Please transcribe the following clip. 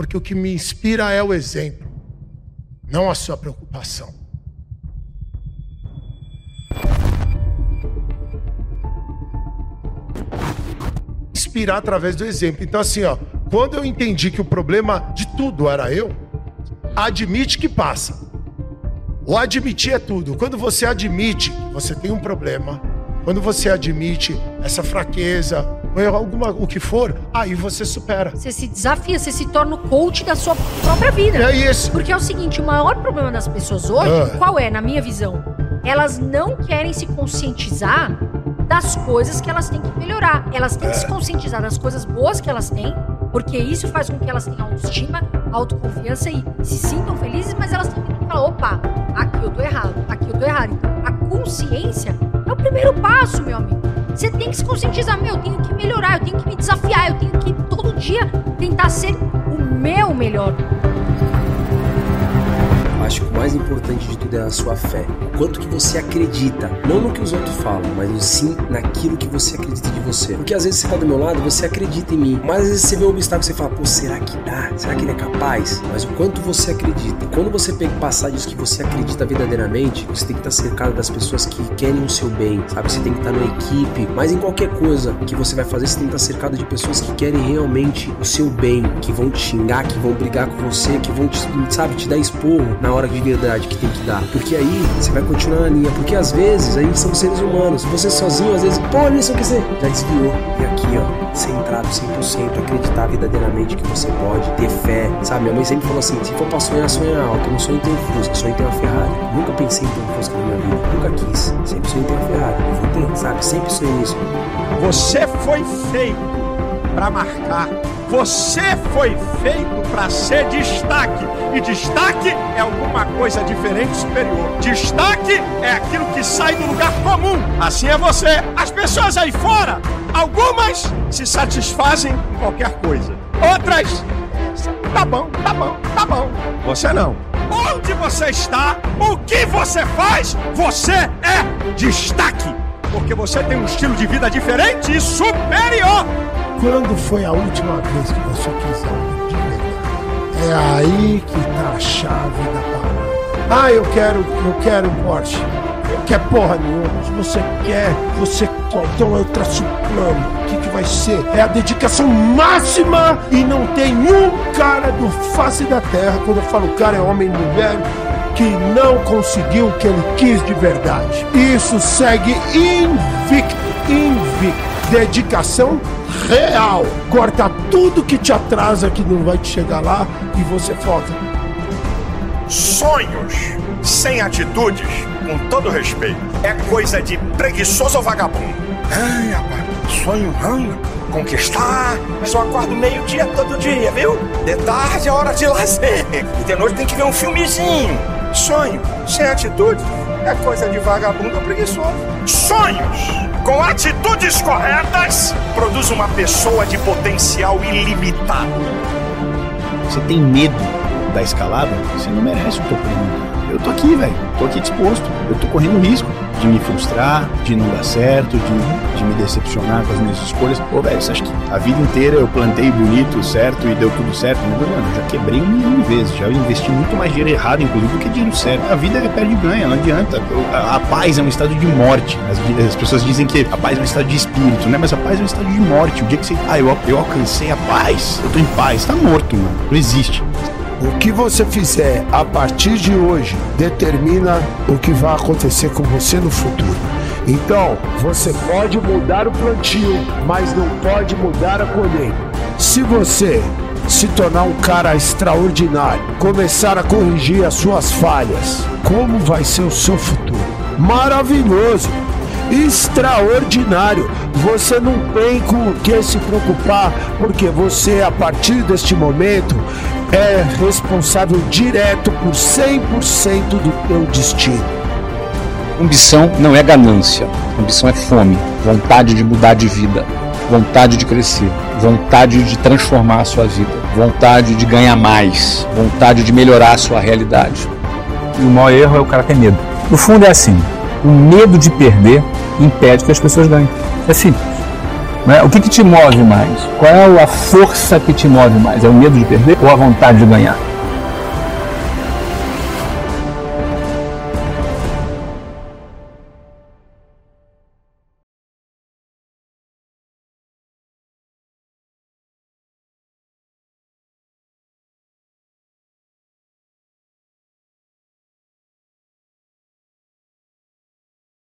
porque o que me inspira é o exemplo, não a sua preocupação. Inspirar através do exemplo. Então, assim, ó, quando eu entendi que o problema de tudo era eu, admite que passa. O admitir é tudo. Quando você admite que você tem um problema, quando você admite essa fraqueza, ou alguma, o que for, aí você supera. Você se desafia, você se torna o coach da sua própria vida. É isso. Porque é o seguinte, o maior problema das pessoas hoje, ah. qual é, na minha visão? Elas não querem se conscientizar das coisas que elas têm que melhorar. Elas têm é. que se conscientizar das coisas boas que elas têm, porque isso faz com que elas tenham autoestima, autoconfiança e se sintam felizes, mas elas têm que falar, opa, aqui eu tô errado, aqui eu tô errado. Então, a consciência é meu amigo. Você tem que se conscientizar, meu, eu tenho que melhorar, eu tenho que me desafiar, eu tenho que todo dia tentar ser o meu melhor acho que o mais importante de tudo é a sua fé. O quanto que você acredita, não no que os outros falam, mas sim naquilo que você acredita de você. Porque às vezes você tá do meu lado, você acredita em mim, mas às vezes você vê um obstáculo e você fala, pô, será que dá? Será que ele é capaz? Mas o quanto você acredita. Quando você pega passar disso que você acredita verdadeiramente, você tem que estar cercado das pessoas que querem o seu bem, sabe? Você tem que estar numa equipe, mas em qualquer coisa que você vai fazer, você tem que estar cercado de pessoas que querem realmente o seu bem, que vão te xingar, que vão brigar com você, que vão te, sabe, te dar esporro na hora hora de verdade que tem que dar. Porque aí você vai continuar na linha. Porque às vezes a gente são seres humanos. Você sozinho, às vezes, pô, nisso que você já desviou. E aqui, ó, centrado 100%, acreditar verdadeiramente que você pode, ter fé. Sabe, minha mãe sempre falou assim: se for pra sonhar, sonha alto. Eu não sonho ter um Fusca, sonho ter uma Ferrari. Nunca pensei em ter um Fusca na minha vida. Nunca quis. Sempre sonhei ter uma Ferrari. Vou ter, sabe? Sempre sonhei nisso. Você foi feito para marcar. Você foi feito para ser destaque. E destaque é alguma coisa diferente superior. Destaque é aquilo que sai do lugar comum. Assim é você. As pessoas aí fora, algumas se satisfazem com qualquer coisa. Outras, tá bom, tá bom, tá bom. Você não. Onde você está, o que você faz, você é destaque. Porque você tem um estilo de vida diferente e superior. Quando foi a última vez que você quis algo de verdade? É aí que tá a chave da parada. Ah, eu quero, eu quero um Porsche. Não quer porra nenhuma. Se você quer, você quer. Então eu traço plano. O que, que vai ser? É a dedicação máxima e não tem um cara do face da terra. Quando eu falo cara é homem e mulher, que não conseguiu o que ele quis de verdade. Isso segue invicto, invicto. Dedicação real. Corta tudo que te atrasa, que não vai te chegar lá e você foca. Sonhos sem atitudes, com todo respeito, é coisa de preguiçoso ou vagabundo. Ai, rapaz, sonho, ai, conquistar. Mas eu acordo meio-dia todo dia, viu? De tarde é hora de lazer. E de noite tem que ver um filmezinho. Sonho sem atitude é coisa de vagabundo ou preguiçoso. Sonhos com atitudes corretas, produz uma pessoa de potencial ilimitado. Você tem medo da escalada? Você não merece o teu prêmio. Eu tô aqui, velho. Tô aqui disposto. Eu tô correndo risco de me frustrar, de não dar certo, de, de me decepcionar com as minhas escolhas. Pô, velho, você acha que a vida inteira eu plantei bonito, certo, e deu tudo certo? Não, mano, já quebrei um milhão de vezes. Já investi muito mais dinheiro errado, inclusive, do que dinheiro certo. A vida é perde e ganha, não adianta. A, a, paz é um estado de morte. As, as, pessoas dizem que a paz é um estado de espírito, né? Mas a paz é um estado de morte. O dia que você. Ah, eu, eu alcancei a paz, eu tô em paz. Tá morto, mano. Não existe. O que você fizer a partir de hoje determina o que vai acontecer com você no futuro. Então, você pode mudar o plantio, mas não pode mudar a colheita. Se você se tornar um cara extraordinário, começar a corrigir as suas falhas, como vai ser o seu futuro? Maravilhoso! extraordinário. Você não tem com o que se preocupar, porque você, a partir deste momento, é responsável direto por 100% do teu destino. Ambição não é ganância, ambição é fome, vontade de mudar de vida, vontade de crescer, vontade de transformar a sua vida, vontade de ganhar mais, vontade de melhorar a sua realidade. E o maior erro é o cara ter medo. No fundo é assim, o medo de perder impede que as pessoas ganhem. É simples. Né? O que, que te move mais? Qual é a força que te move mais? É o medo de perder ou a vontade de ganhar?